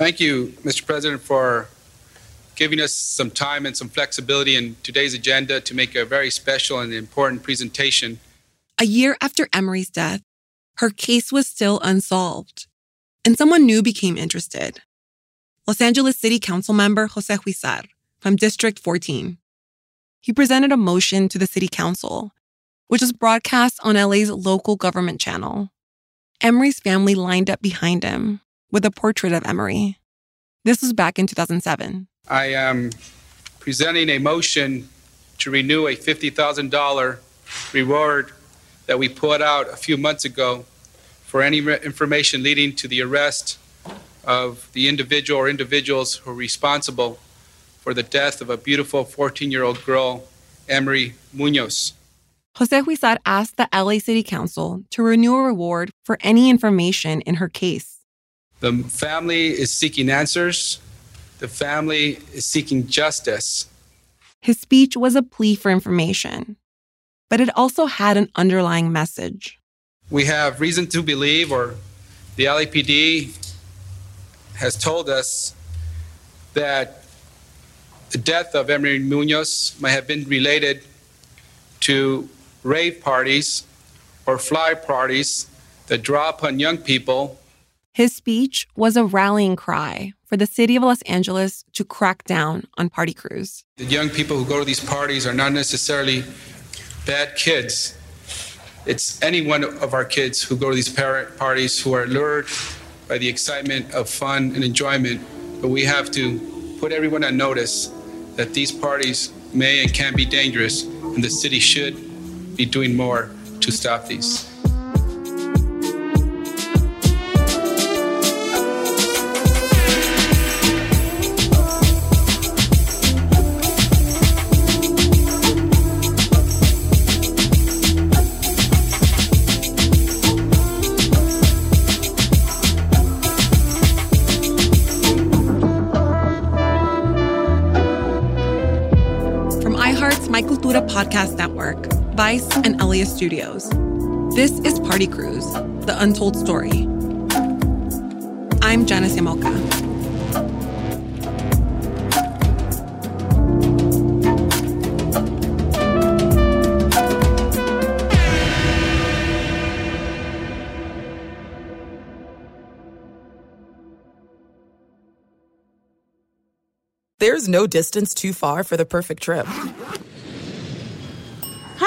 Thank you, Mr. President, for giving us some time and some flexibility in today's agenda to make a very special and important presentation. A year after Emmery's death, her case was still unsolved, and someone new became interested. Los Angeles City Council member Jose Huizar from District 14. He presented a motion to the City Council, which was broadcast on LA's local government channel. Emmery's family lined up behind him with a portrait of Emmery. This was back in 2007. I am presenting a motion to renew a $50,000 reward that we put out a few months ago for any information leading to the arrest of the individual or individuals who are responsible for the death of a beautiful 14 year old girl, Emmery Munoz. Jose Huizar asked the LA City Council to renew a reward for any information in her case. The family is seeking answers, the family is seeking justice. His speech was a plea for information, but it also had an underlying message. We have reason to believe, or the LAPD has told us, that the death of Emmery Munoz might have been related to rave parties or fly parties that draw upon young people. His speech was a rallying cry for the city of Los Angeles to crack down on party crews. The young people who go to these parties are not necessarily bad kids. It's any one of our kids who go to these parent parties who are lured by the excitement of fun and enjoyment. But we have to put everyone on notice that these parties may and can be dangerous, and the city should be doing more to stop these. Vice, and Elias Studios, this is Party Crews, the untold story. I'm Janice Llamoca. There's no distance too far for the perfect trip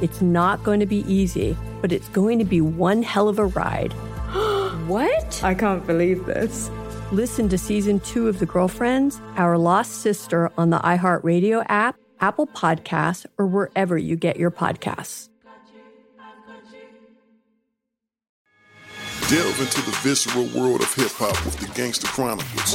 It's not going to be easy, but it's going to be one hell of a ride. what? I can't believe this. Listen to season two of The Girlfriends, Our Lost Sister on the iHeartRadio app, Apple Podcasts, or wherever you get your podcasts. Delve into the visceral world of hip hop with the Gangster Chronicles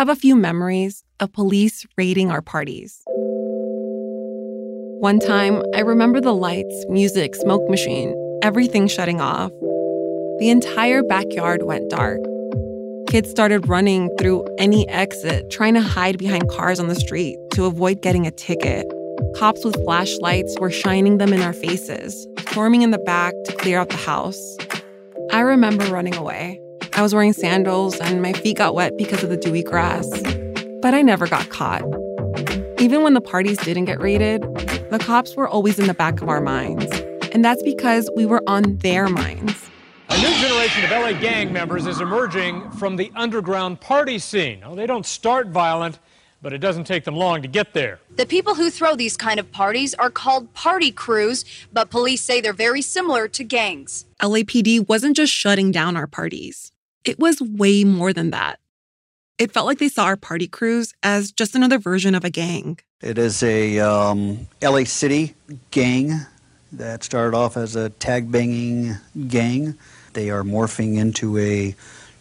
Have a few memories of police raiding our parties. One time, I remember the lights, music, smoke machine, everything shutting off. The entire backyard went dark. Kids started running through any exit, trying to hide behind cars on the street to avoid getting a ticket. Cops with flashlights were shining them in our faces, storming in the back to clear out the house. I remember running away. I was wearing sandals and my feet got wet because of the dewy grass. But I never got caught. Even when the parties didn't get raided, the cops were always in the back of our minds. And that's because we were on their minds. A new generation of LA gang members is emerging from the underground party scene. Oh, they don't start violent, but it doesn't take them long to get there. The people who throw these kind of parties are called party crews, but police say they're very similar to gangs. LAPD wasn't just shutting down our parties. It was way more than that. It felt like they saw our party crews as just another version of a gang. It is a um, LA City gang that started off as a tag banging gang they are morphing into a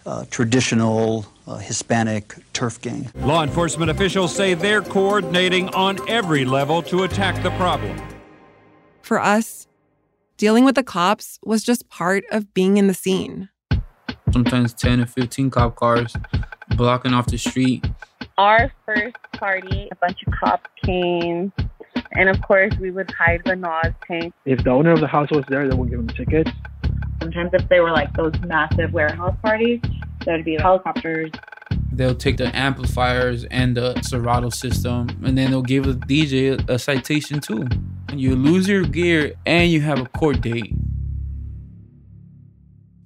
uh, traditional uh, Hispanic turf gang. Law enforcement officials say they're coordinating on every level to attack the problem. For us, dealing with the cops was just part of being in the scene. Sometimes 10 or 15 cop cars blocking off the street. Our first party, a bunch of cops came, and of course, we would hide the NOS tank. If the owner of the house was there, they would give them tickets. Sometimes if they were like those massive warehouse parties, there'd be helicopters. They'll take the amplifiers and the Serato system, and then they'll give a DJ a, a citation too. You lose your gear and you have a court date.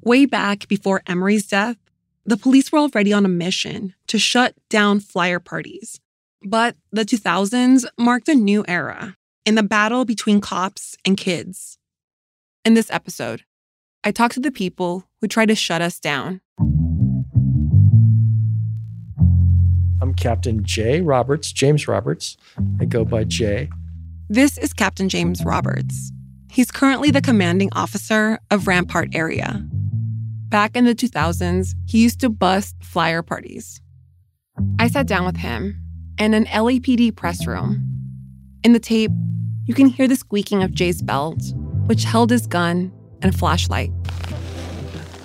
Way back before Emmery's death, the police were already on a mission to shut down flyer parties. But the 2000s marked a new era in the battle between cops and kids. In this episode, I talk to the people who try to shut us down. I'm Captain Jay Roberts, James Roberts. I go by Jay. This is Captain James Roberts. He's currently the commanding officer of Rampart area. Back in the 2000s, he used to bust flyer parties. I sat down with him in an LAPD press room. In the tape, you can hear the squeaking of Jay's belt, which held his gun and a flashlight.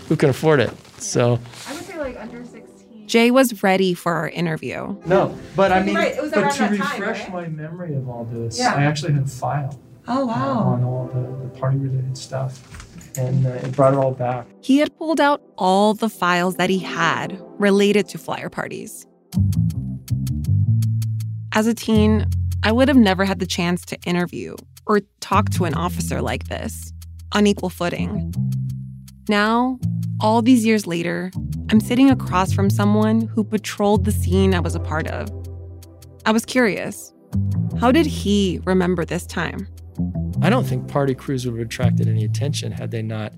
Who can afford it? So I would say like under 16. Jay was ready for our interview. No, but I mean, Right, but to that time, refresh right? my memory of all this, Yeah. I actually had a file Oh, uh, wow. on all the, the party related stuff, and uh, it brought it all back. He had pulled out all the files that he had related to flyer parties. As a teen, I would have never had the chance to interview or talk to an officer like this on equal footing. Now, all these years later, I'm sitting across from someone who patrolled the scene I was a part of. I was curious how did he remember this time? I don't think party crews would have attracted any attention had they not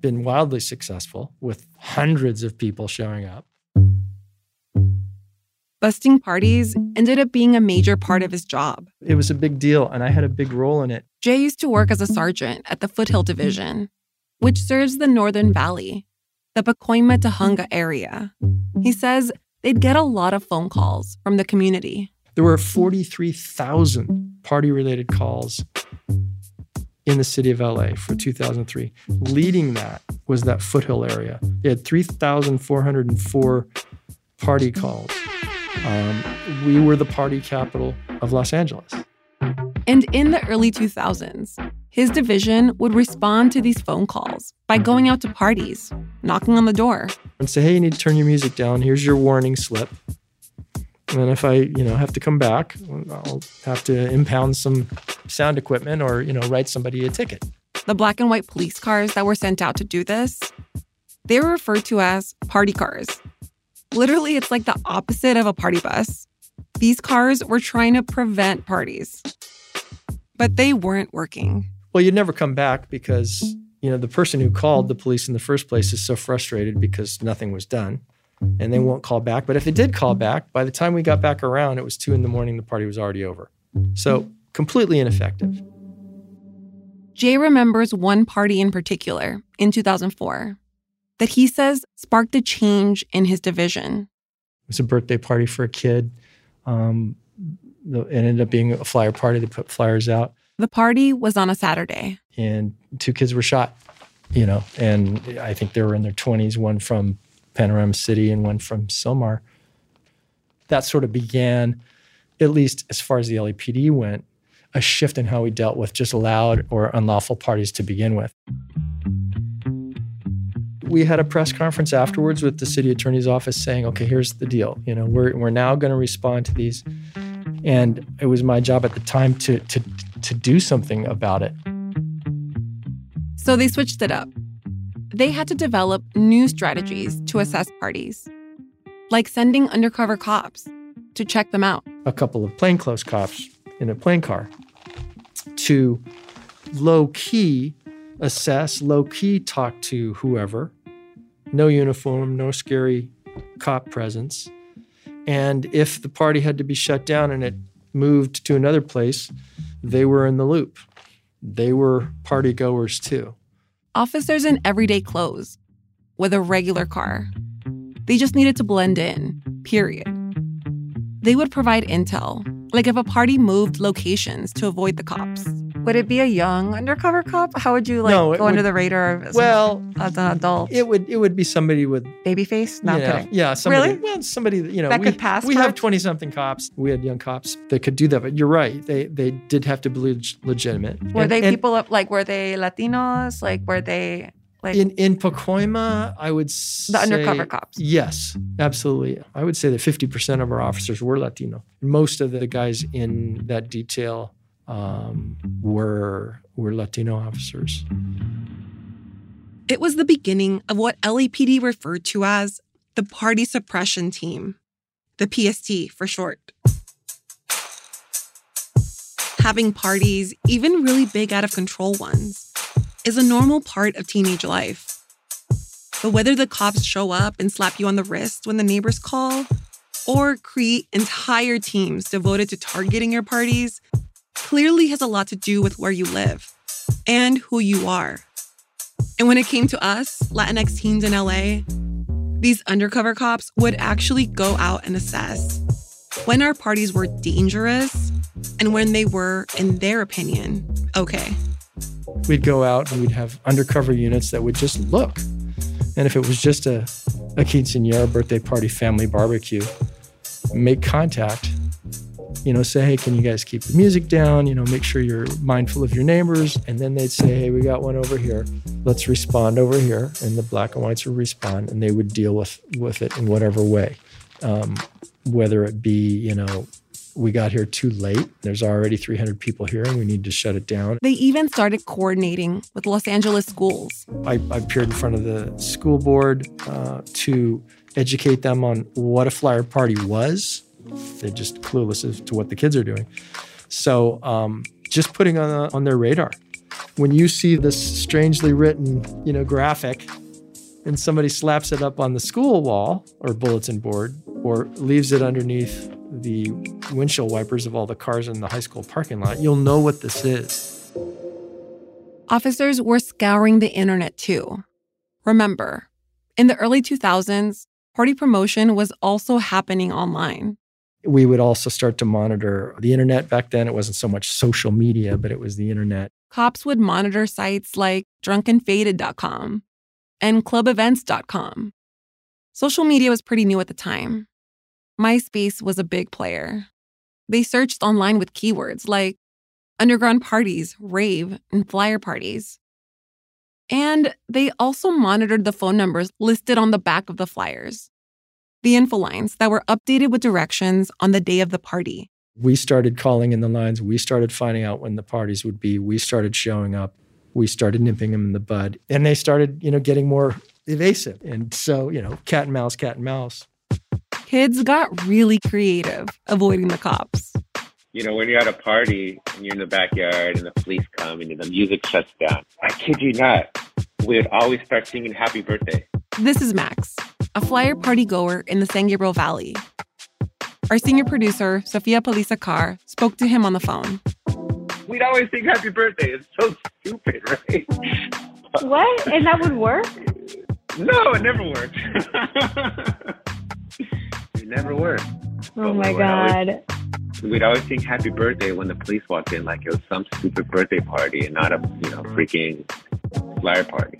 been wildly successful with hundreds of people showing up. Busting parties ended up being a major part of his job. It was a big deal, and I had a big role in it. Jay used to work as a sergeant at the Foothill Division, which serves the Northern Valley, the Pacoima Tujunga area. He says they'd get a lot of phone calls from the community. There were 43,000 party related calls in the city of LA for 2003. Leading that was that foothill area. They had 3,404 party calls. Um, we were the party capital of Los Angeles. And in the early 2000s, his division would respond to these phone calls by going out to parties, knocking on the door. And say, hey, you need to turn your music down. Here's your warning slip. And then if I, you know, have to come back, I'll have to impound some sound equipment or, you know, write somebody a ticket. The black and white police cars that were sent out to do this, they were referred to as party cars. Literally, it's like the opposite of a party bus. These cars were trying to prevent parties, but they weren't working. Well, you'd never come back because, you know, the person who called the police in the first place is so frustrated because nothing was done and they won't call back. But if they did call back, by the time we got back around, it was two in the morning, the party was already over. So completely ineffective. Jay remembers one party in particular in 2004 that he says sparked a change in his division. It was a birthday party for a kid. Um, it ended up being a flyer party. They put flyers out, The party was on a Saturday. and two kids were shot. You know, and I think they were in their twenties. One from Panorama City and one from Sylmar. That sort of began, at least as far as the LAPD went, a shift in how we dealt with just loud or unlawful parties to begin with. We had a press conference afterwards with the city attorney's office saying, okay, here's the deal. You know, we're, we're now going to respond to these. And it was my job at the time to, to, to do something about it. So they switched it up. They had to develop new strategies to assess parties, like sending undercover cops to check them out. a couple of plainclothes cops in a plain car to low key assess, low key talk to whoever, no uniform, no scary cop presence. And if the party had to be shut down and it moved to another place, they were in the loop. They were party goers too. Officers in everyday clothes with a regular car. They just needed to blend in, period. They would provide intel, like if a party moved locations to avoid the cops. Would it be a young undercover cop? How would you like No, it go under the radar as, Well, as an adult? It would it would be somebody with Baby face? No, I'm you know, kidding. Yeah, somebody. Really? Well, somebody you know That we, could pass We for have twenty something cops. We had young cops that could do that. But you're right. They they did have to be legitimate. Were And- they and people of, like were they Latinos? Like were they like in in Pacoima? I would say, The undercover cops. Yes, absolutely. I would say that fifty percent of our officers were Latino. Most of the guys in that detail um, were were Latino officers. It was the beginning of what LAPD referred to as the Party Suppression Team, the PST for short. Having parties, even really big out of control ones, is a normal part of teenage life. But whether the cops show up and slap you on the wrist when the neighbors call, or create entire teams devoted to targeting your parties, clearly has a lot to do with where you live and who you are. And when it came to us, Latinx teens in LA, these undercover cops would actually go out and assess when our parties were dangerous and when they were, in their opinion, okay. We'd go out and we'd have undercover units that would just look. And if it was just a a quinceanera, birthday party, family barbecue, make contact. You know, say, hey, can you guys keep the music down? You know, make sure you're mindful of your neighbors. And then they'd say, hey, we got one over here. Let's respond over here. And the black and whites would respond and they would deal with, with it in whatever way. Um, whether it be, you know, we got here too late. There's already 300 people here and we need to shut it down. They even started coordinating with Los Angeles schools. I, I appeared in front of the school board uh, to educate them on what a flyer party was. They're just clueless as to what the kids are doing. So um, just putting on, on their radar. When you see this strangely written, you know, graphic and somebody slaps it up on the school wall or bulletin board or leaves it underneath the windshield wipers of all the cars in the high school parking lot, you'll know what this is. Officers were scouring the internet too. Remember, in the early 2000s, party promotion was also happening online. We would also start to monitor the internet back then. It wasn't so much social media, but it was the internet. Cops would monitor sites like drunkenfaded.com and clubevents.com. Social media was pretty new at the time. MySpace was a big player. They searched online with keywords like underground parties, rave, and flyer parties. And they also monitored the phone numbers listed on the back of the flyers, the info lines that were updated with directions on the day of the party. We started calling in the lines. We started finding out when the parties would be. We started showing up. We started nipping them in the bud. And they started, you know, getting more evasive. And so, you know, cat and mouse, cat and mouse. Kids got really creative avoiding the cops. You know, when you're at a party and you're in the backyard and the police come and the music shuts down, I kid you not, we would always start singing happy birthday. This is Max, a flyer party goer in the San Gabriel Valley. Our senior producer, Sofia Paliza-Carre, spoke to him on the phone. We'd always sing happy birthday. It's so stupid, right? What? And that would work? No, it never worked. it never worked. Oh my god. Always, we'd always sing happy birthday when the police walked in like it was some stupid birthday party and not a, you know, freaking flyer party.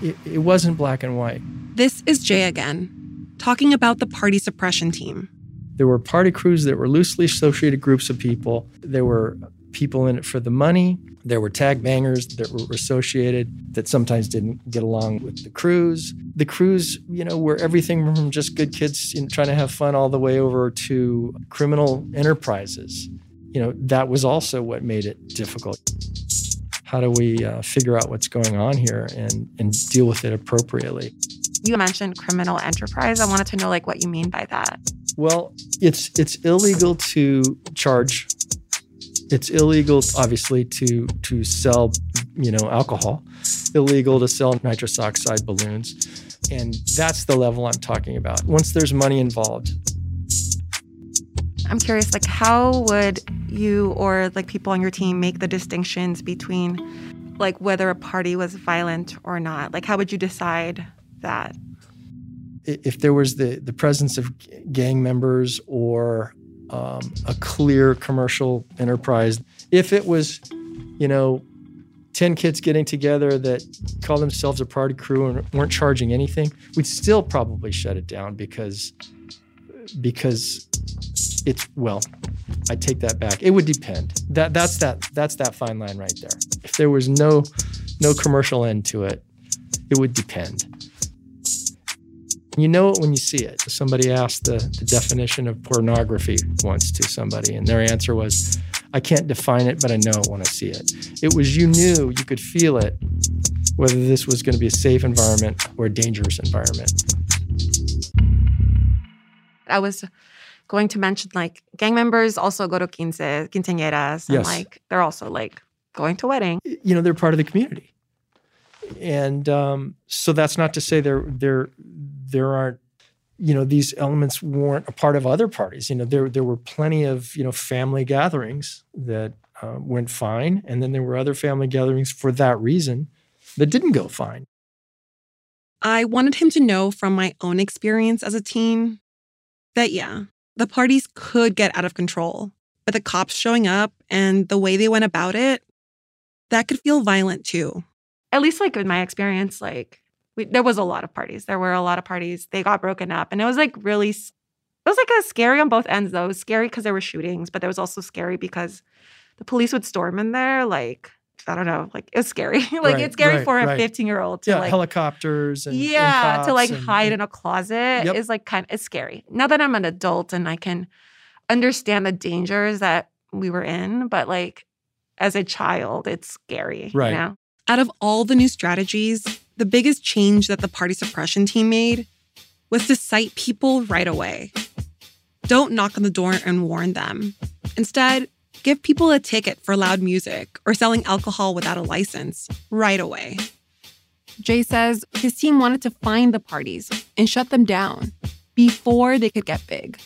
It, it wasn't black and white. This is Jay again, talking about the party suppression team. There were party crews that were loosely associated groups of people. There were people in it for the money. There were tag bangers that were associated that sometimes didn't get along with the crews. The crews, you know, were everything from just good kids you know, trying to have fun all the way over to criminal enterprises. You know, that was also what made it difficult. How do we uh, figure out what's going on here and, and deal with it appropriately? You mentioned criminal enterprise. I wanted to know like what you mean by that. Well, it's it's illegal to charge it's illegal, obviously, to to sell, you know, alcohol. Illegal to sell nitrous oxide balloons, and that's the level I'm talking about. Once there's money involved. I'm curious, like, how would you or like people on your team make the distinctions between, like, whether a party was violent or not? Like, how would you decide that? If there was the the presence of gang members or um, a clear commercial enterprise. If it was, you know, 10 kids getting together that call themselves a party crew and weren't charging anything, we'd still probably shut it down because because it's well, I take that back. It would depend. That that's that that's that fine line right there. If there was no no commercial end to it, it would depend. You know it when you see it. Somebody asked the, the definition of pornography once to somebody, and their answer was, I can't define it, but I know it when I see it. It was you knew, you could feel it, whether this was going to be a safe environment or a dangerous environment. I was going to mention like gang members also go to quince, quinceañeras, and Yes. like they're also like going to wedding. You know, they're part of the community. And um, so that's not to say there there there aren't you know these elements weren't a part of other parties. You know there there were plenty of you know family gatherings that uh, went fine, and then there were other family gatherings for that reason that didn't go fine. I wanted him to know from my own experience as a teen that, yeah, the parties could get out of control, but the cops showing up and the way they went about it, that could feel violent too. At least like in my experience, like we, there was a lot of parties. There were a lot of parties. They got broken up, and it was like really. It was like a scary on both ends though. It was scary because there were shootings, but there was also scary because the police would storm in there. Like I don't know, like it's scary. like Right, it's scary right, for a right. 15 year old to yeah, like helicopters and and yeah to like and- hide in a closet Yep. is like kind it's scary now that i'm an adult and i can understand the dangers that we were in but like as a child it's scary Right. you know Out of all the new strategies, the biggest change that the party suppression team made was to cite people right away. Don't knock on the door and warn them. Instead, give people a ticket for loud music or selling alcohol without a license right away. Jay says his team wanted to find the parties and shut them down before they could get big,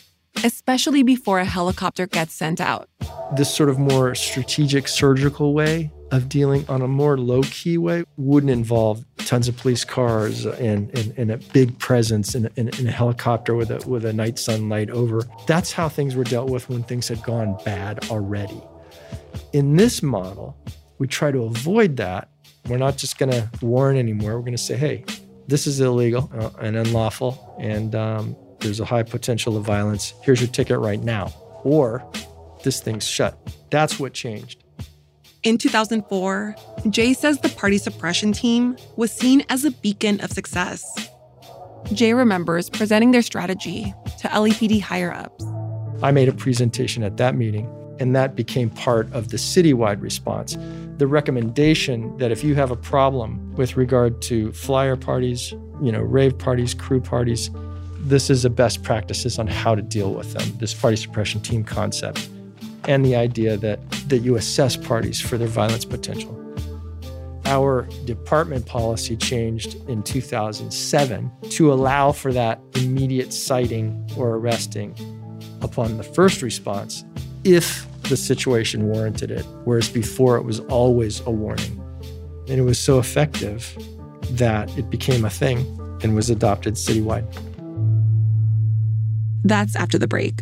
especially before a helicopter gets sent out. this sort of more strategic surgical way of dealing on a more low-key way wouldn't involve tons of police cars and, and, and a big presence in, in, in a helicopter with a, with a night sunlight over. That's how things were dealt with when things had gone bad already. In this model, we try to avoid that. We're not just going to warn anymore. We're going to say, hey, this is illegal uh, and unlawful, and um, there's a high potential of violence. Here's your ticket right now. Or this thing's shut. That's what changed. In 2004, Jay says the party suppression team was seen as a beacon of success. Jay remembers presenting their strategy to LAPD higher ups. I made a presentation at that meeting, and that became part of the citywide response. The recommendation that if you have a problem with regard to flyer parties, you know, rave parties, crew parties, this is a best practices on how to deal with them. This party suppression team concept, and the idea that that you assess parties for their violence potential. Our department policy changed in 2007 to allow for that immediate citing or arresting upon the first response if the situation warranted it, whereas before it was always a warning. And it was so effective that it became a thing and was adopted citywide. That's after the break.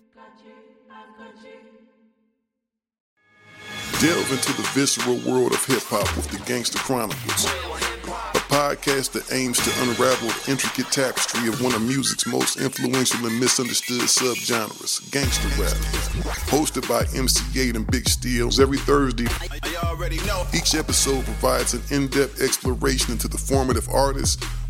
Delve into the visceral world of hip hop with the Gangster Chronicles, a podcast that aims to unravel the intricate tapestry of one of music's most influential and misunderstood subgenres, gangster rap. Hosted by MC Eiht and Big Steels every Thursday, each episode provides an in depth exploration into the formative artists,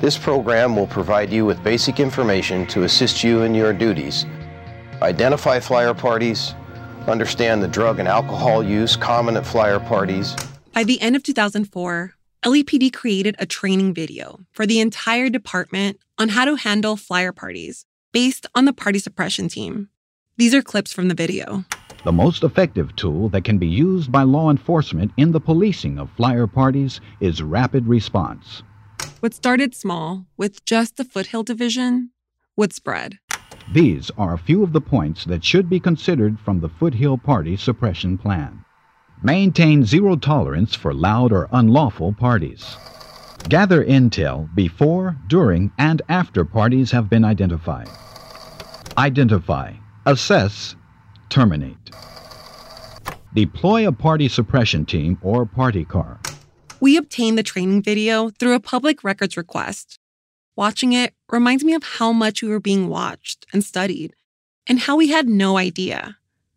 This program will provide you with basic information to assist you in your duties. Identify flyer parties, understand the drug and alcohol use common at flyer parties. By the end of 2004, LAPD created a training video for the entire department on how to handle flyer parties based on the party suppression team. These are clips from the video. The most effective tool that can be used by law enforcement in the policing of flyer parties is rapid response. What started small, with just the Foothill Division, would spread. These are a few of the points that should be considered from the Foothill Party suppression plan. Maintain zero tolerance for loud or unlawful parties. Gather intel before, during, and after parties have been identified. Identify, assess, terminate. Deploy a party suppression team or party car. We obtained the training video through a public records request. Watching it reminds me of how much we were being watched and studied, and how we had no idea.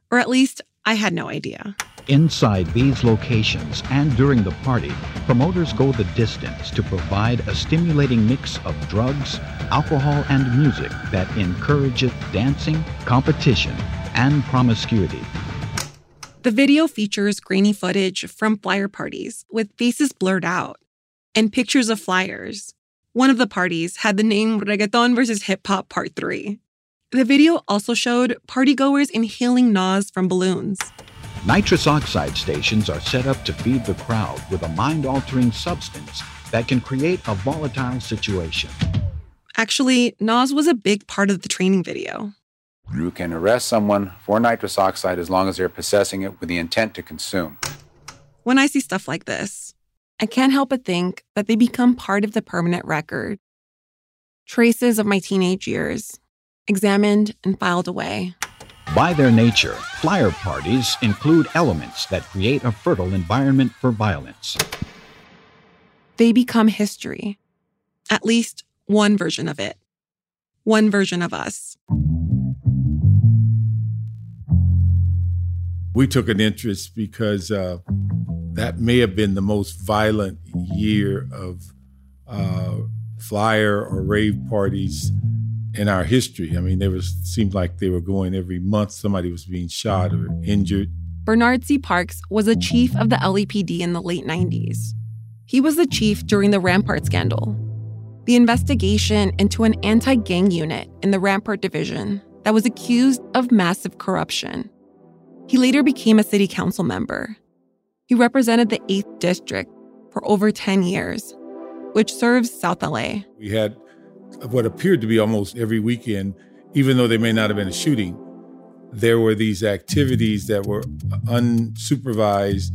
Or at least, I had no idea. Inside these locations and during the party, promoters go the distance to provide a stimulating mix of drugs, alcohol, and music that encourages dancing, competition, and promiscuity. The video features grainy footage from flyer parties with faces blurred out and pictures of flyers. One of the parties had the name Reggaeton versus Hip Hop Part 3. The video also showed partygoers inhaling NOS from balloons. Nitrous oxide stations are set up to feed the crowd with a mind altering substance that can create a volatile situation. Actually, NOS was a big part of the training video. You can arrest someone for nitrous oxide as long as they're possessing it with the intent to consume. When I see stuff like this, I can't help but think that they become part of the permanent record. Traces of my teenage years, examined and filed away. By their nature, flyer parties include elements that create a fertile environment for violence. They become history. At least one version of it. One version of us. We took an interest because uh, that may have been the most violent year of uh, flyer or rave parties in our history. I mean, there was seemed like they were going every month. Somebody was being shot or injured. Bernard C. Parks was a chief of the LAPD in the late 90s. He was the chief during the Rampart scandal, the investigation into an anti gang unit in the Rampart Division that was accused of massive corruption. He later became a city council member. He represented the 8th District for over 10 years, which serves South LA. We had what appeared to be almost every weekend, even though there may not have been a shooting, there were these activities that were unsupervised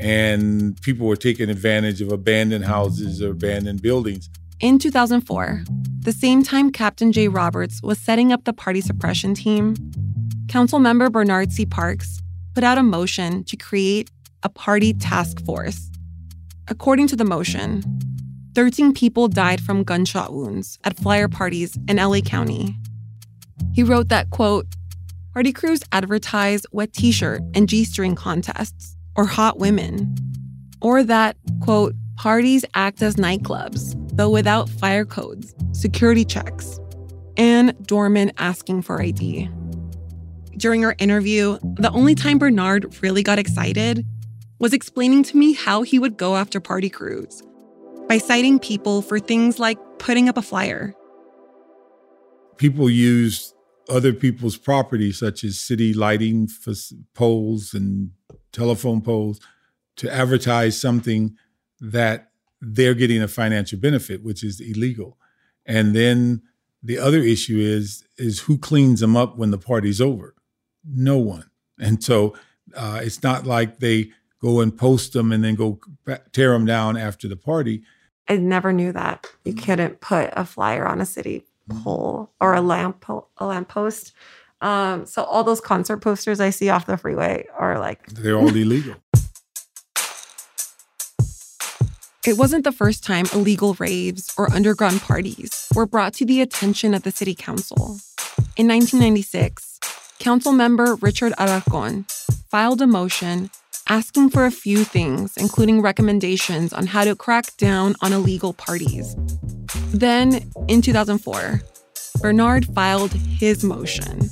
and people were taking advantage of abandoned houses or abandoned buildings. In 2004, the same time Captain Jay Roberts was setting up the party suppression team, Councilmember Bernard C. Parks put out a motion to create a party task force. According to the motion, 13 people died from gunshot wounds at flyer parties in LA County. He wrote that, quote, party crews advertise wet t shirt and G string contests or hot women, or that, quote, parties act as nightclubs, though without fire codes, security checks, and doormen asking for ID. During our interview, the only time Bernard really got excited was explaining to me how he would go after party crews by citing people for things like putting up a flyer. People used other people's property, such as city lighting poles and telephone poles, to advertise something that they're getting a financial benefit, which is illegal. And then the other issue is is who cleans them up when the party's over? No one. And so uh, it's not like they go and post them and then go tear them down after the party. I never knew that you couldn't put a flyer on a city pole or a lamp a lamppost. Um, so all those concert posters I see off the freeway are like They're all illegal. It wasn't the first time illegal raves or underground parties were brought to the attention of the city council. In 1996, council member Richard Alarcon filed a motion asking for a few things, including recommendations on how to crack down on illegal parties. Then, in 2004, Bernard filed his motion.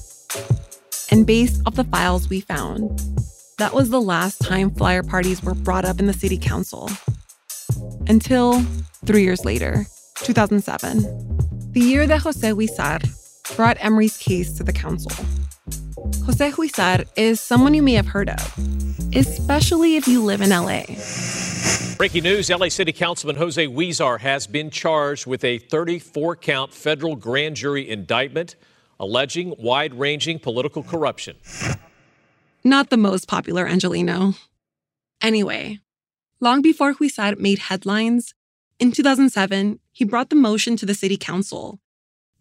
And based off the files we found, that was the last time flyer parties were brought up in the city council. Until three years later, 2007, the year that Jose Huizar brought Emmery's case to the council. Jose Huizar is someone you may have heard of, especially if you live in LA. Breaking news LA City Councilman Jose Huizar has been charged with a 34 count federal grand jury indictment alleging wide ranging political corruption. Not the most popular Angeleno. Anyway, long before Huizar made headlines, in 2007, he brought the motion to the city council,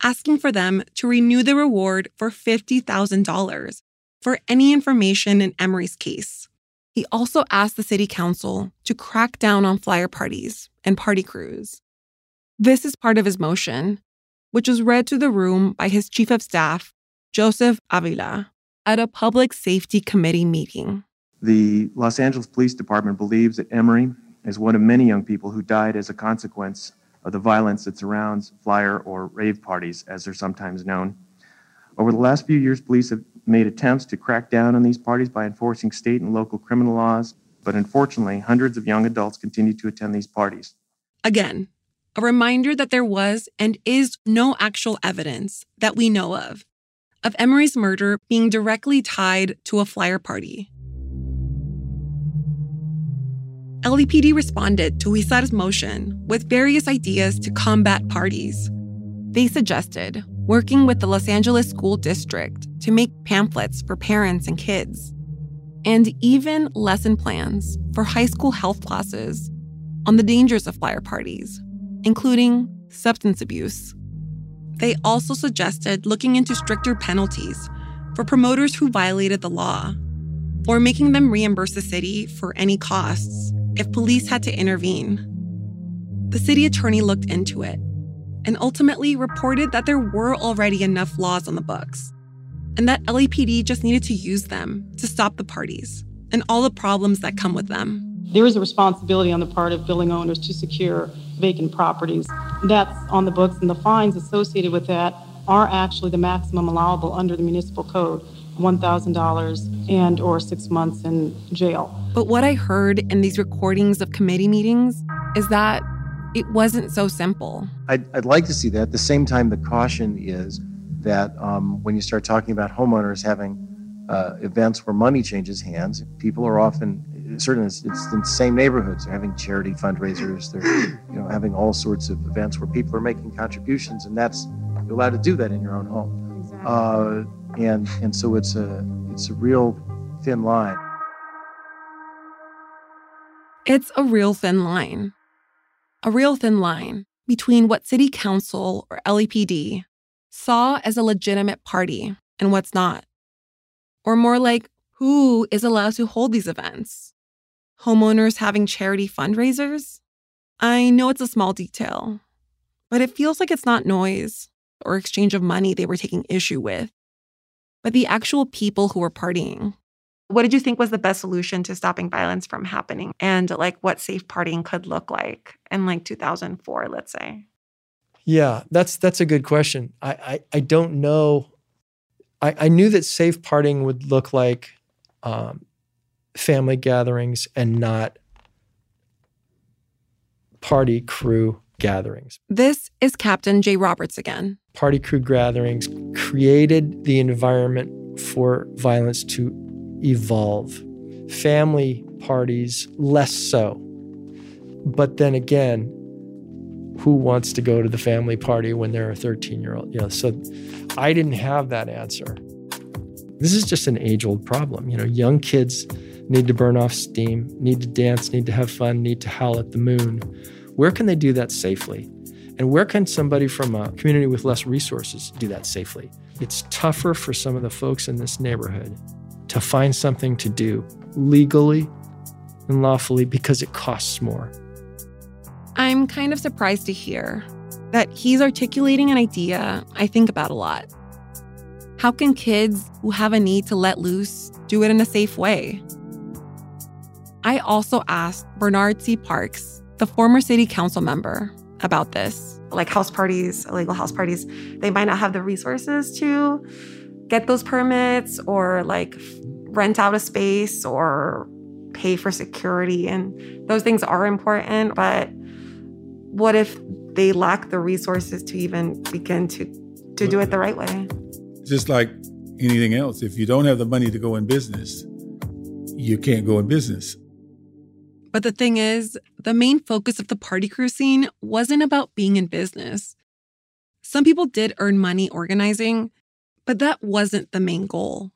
asking for them to renew the reward for $50,000 for any information in Emmery's case. He also asked the city council to crack down on flyer parties and party crews. This is part of his motion, which was read to the room by his chief of staff, Joseph Avila, at a public safety committee meeting. The Los Angeles Police Department believes that Emery is one of many young people who died as a consequence of the violence that surrounds flyer or rave parties, as they're sometimes known. Over the last few years, police have made attempts to crack down on these parties by enforcing state and local criminal laws, but unfortunately, hundreds of young adults continue to attend these parties. Again, a reminder that there was and is no actual evidence that we know of of Emmery's murder being directly tied to a flyer party. LAPD responded to Huizar's motion with various ideas to combat parties. They suggested working with the Los Angeles School District to make pamphlets for parents and kids, and even lesson plans for high school health classes on the dangers of flyer parties, including substance abuse. They also suggested looking into stricter penalties for promoters who violated the law, or making them reimburse the city for any costs if police had to intervene. The city attorney looked into it and ultimately reported that there were already enough laws on the books and that LAPD just needed to use them to stop the parties and all the problems that come with them. There is a responsibility on the part of building owners to secure vacant properties. That's on the books, and the fines associated with that are actually the maximum allowable under the municipal code. $1,000 and or 6 months in jail. But what I heard in these recordings of committee meetings is that it wasn't so simple. I'd, I'd like to see that. At the same time, the caution is that um, when you start talking about homeowners having uh, events where money changes hands, people are often certainly it's, it's in the same neighborhoods. They're having charity fundraisers. They're you know having all sorts of events where people are making contributions, and that's you're allowed to do that in your own home. Exactly. Uh, and and so it's a it's a real thin line. It's a real thin line. A real thin line between what city council or LAPD saw as a legitimate party and what's not. Or more like who is allowed to hold these events? Homeowners having charity fundraisers? I know it's a small detail, but it feels like it's not noise or exchange of money they were taking issue with, but the actual people who were partying. What did you think was the best solution to stopping violence from happening and like what safe partying could look like in like 2004, let's say? Yeah, that's that's a good question. I I, I don't know. I, I knew that safe partying would look like um, family gatherings and not party crew gatherings. This is Captain Jay Roberts again. Party crew gatherings created the environment for violence to evolve. Family parties, less so. But then again, who wants to go to the family party when they're a 13 year old? You know, so I didn't have that answer. This is just an age old problem. You know, young kids need to burn off steam, need to dance, need to have fun, need to howl at the moon. Where can they do that safely? And where can somebody from a community with less resources do that safely? It's tougher for some of the folks in this neighborhood to find something to do legally and lawfully because it costs more. I'm kind of surprised to hear that he's articulating an idea I think about a lot. How can kids who have a need to let loose do it in a safe way? I also asked Bernard C. Parks, the former city council member, about this. Like house parties, illegal house parties, they might not have the resources to get those permits or like rent out a space or pay for security. And those things are important. But what if they lack the resources to even begin to, to do it the right way? Just like anything else, if you don't have the money to go in business, you can't go in business. But the thing is, the main focus of the party crew scene wasn't about being in business. Some people did earn money organizing, but that wasn't the main goal.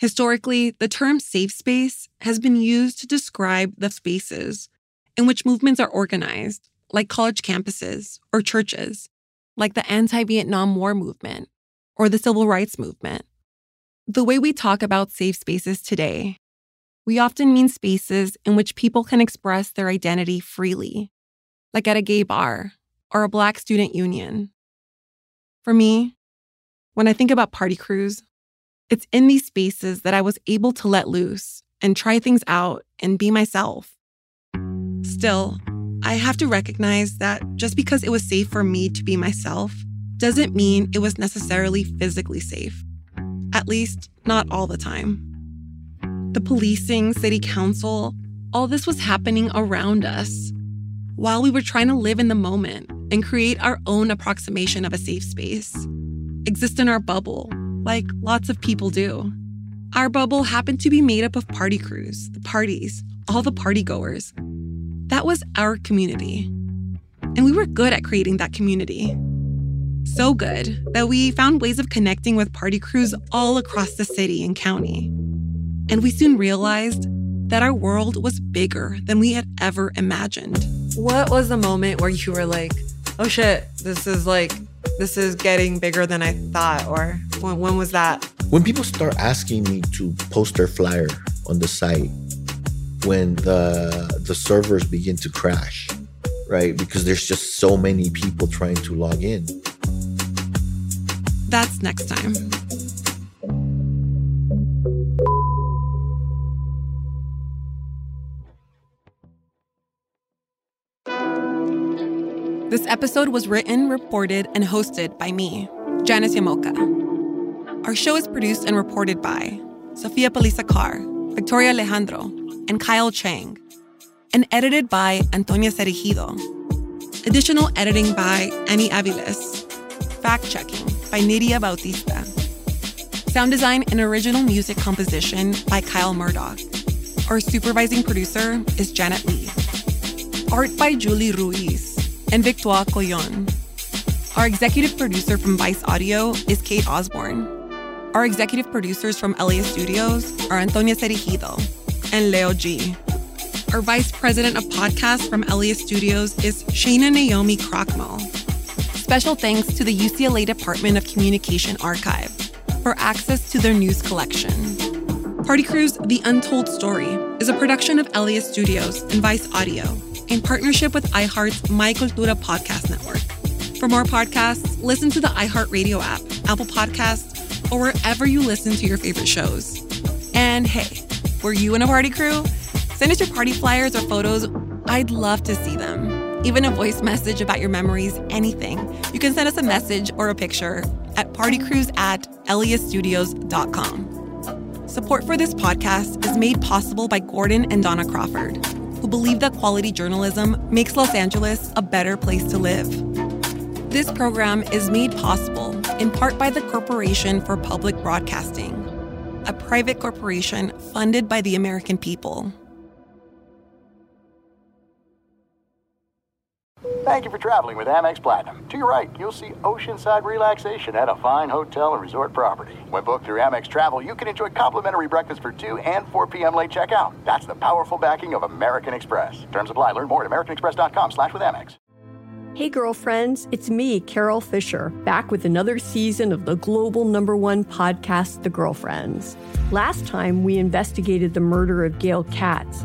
Historically, the term safe space has been used to describe the spaces in which movements are organized, like college campuses or churches, like the anti Vietnam War movement or the civil rights movement. The way we talk about safe spaces today we often mean spaces in which people can express their identity freely, like at a gay bar or a Black student union. For me, when I think about party crews, it's in these spaces that I was able to let loose and try things out and be myself. Still, I have to recognize that just because it was safe for me to be myself doesn't mean it was necessarily physically safe. At least, not all the time the policing, city council, all this was happening around us while we were trying to live in the moment and create our own approximation of a safe space, exist in our bubble, like lots of people do. Our bubble happened to be made up of party crews, the parties, all the party goers. That was our community. And we were good at creating that community. So good that we found ways of connecting with party crews all across the city and county. And we soon realized that our world was bigger than we had ever imagined. What was the moment where you were like, oh shit, this is like, this is getting bigger than I thought? Or when, when was that? When people start asking me to post their flyer on the site, when the the servers begin to crash, right? Because there's just so many people trying to log in. That's next time. Episode was written, reported, and hosted by me, Janice Llamoca. Our show is produced and reported by Sofia Paliza-Carre, Victoria Alejandro, and Kyle Chang, and edited by Antonia Cereijido. Additional editing by Annie Aviles. Fact checking by Nidia Bautista. Sound design and original music composition by Kyle Murdoch. Our supervising producer is Janet Lee. Art by Julie Ruiz and Victoire Coyon. Our executive producer from Vice Audio is Kate Osborne. Our executive producers from LA Studios are Antonia Cereijido and Leo G. Our vice president of podcasts from LA Studios is Shana Naomi Krochmal. Special thanks to the UCLA Department of Communication Archive for access to their news collection. Party Crews The Untold Story is a production of LAist Studios and Vice Audio in partnership with iHeart's My Cultura podcast network. For more podcasts, listen to the iHeartRadio app, Apple Podcasts, or wherever you listen to your favorite shows. And hey, were you in a party crew? Send us your party flyers or photos. I'd love to see them. Even a voice message about your memories, anything. You can send us a message or a picture at partycrews at eliasstudios.com. Support for this podcast is made possible by Gordon and Donna Crawford believe that quality journalism makes Los Angeles a better place to live. This program is made possible in part by the Corporation for Public Broadcasting, a private corporation funded by the American people. Thank you for traveling with Amex Platinum. To your right, you'll see oceanside relaxation at a fine hotel and resort property. When booked through Amex Travel, you can enjoy complimentary breakfast for 2 and 4 p.m. late checkout. That's the powerful backing of American Express. Terms apply. Learn more at americanexpress.com slash with Amex. Hey, girlfriends, it's me, Carol Fisher, back with another season of the global number one podcast, The Girlfriends. Last time, we investigated the murder of Gail Katz.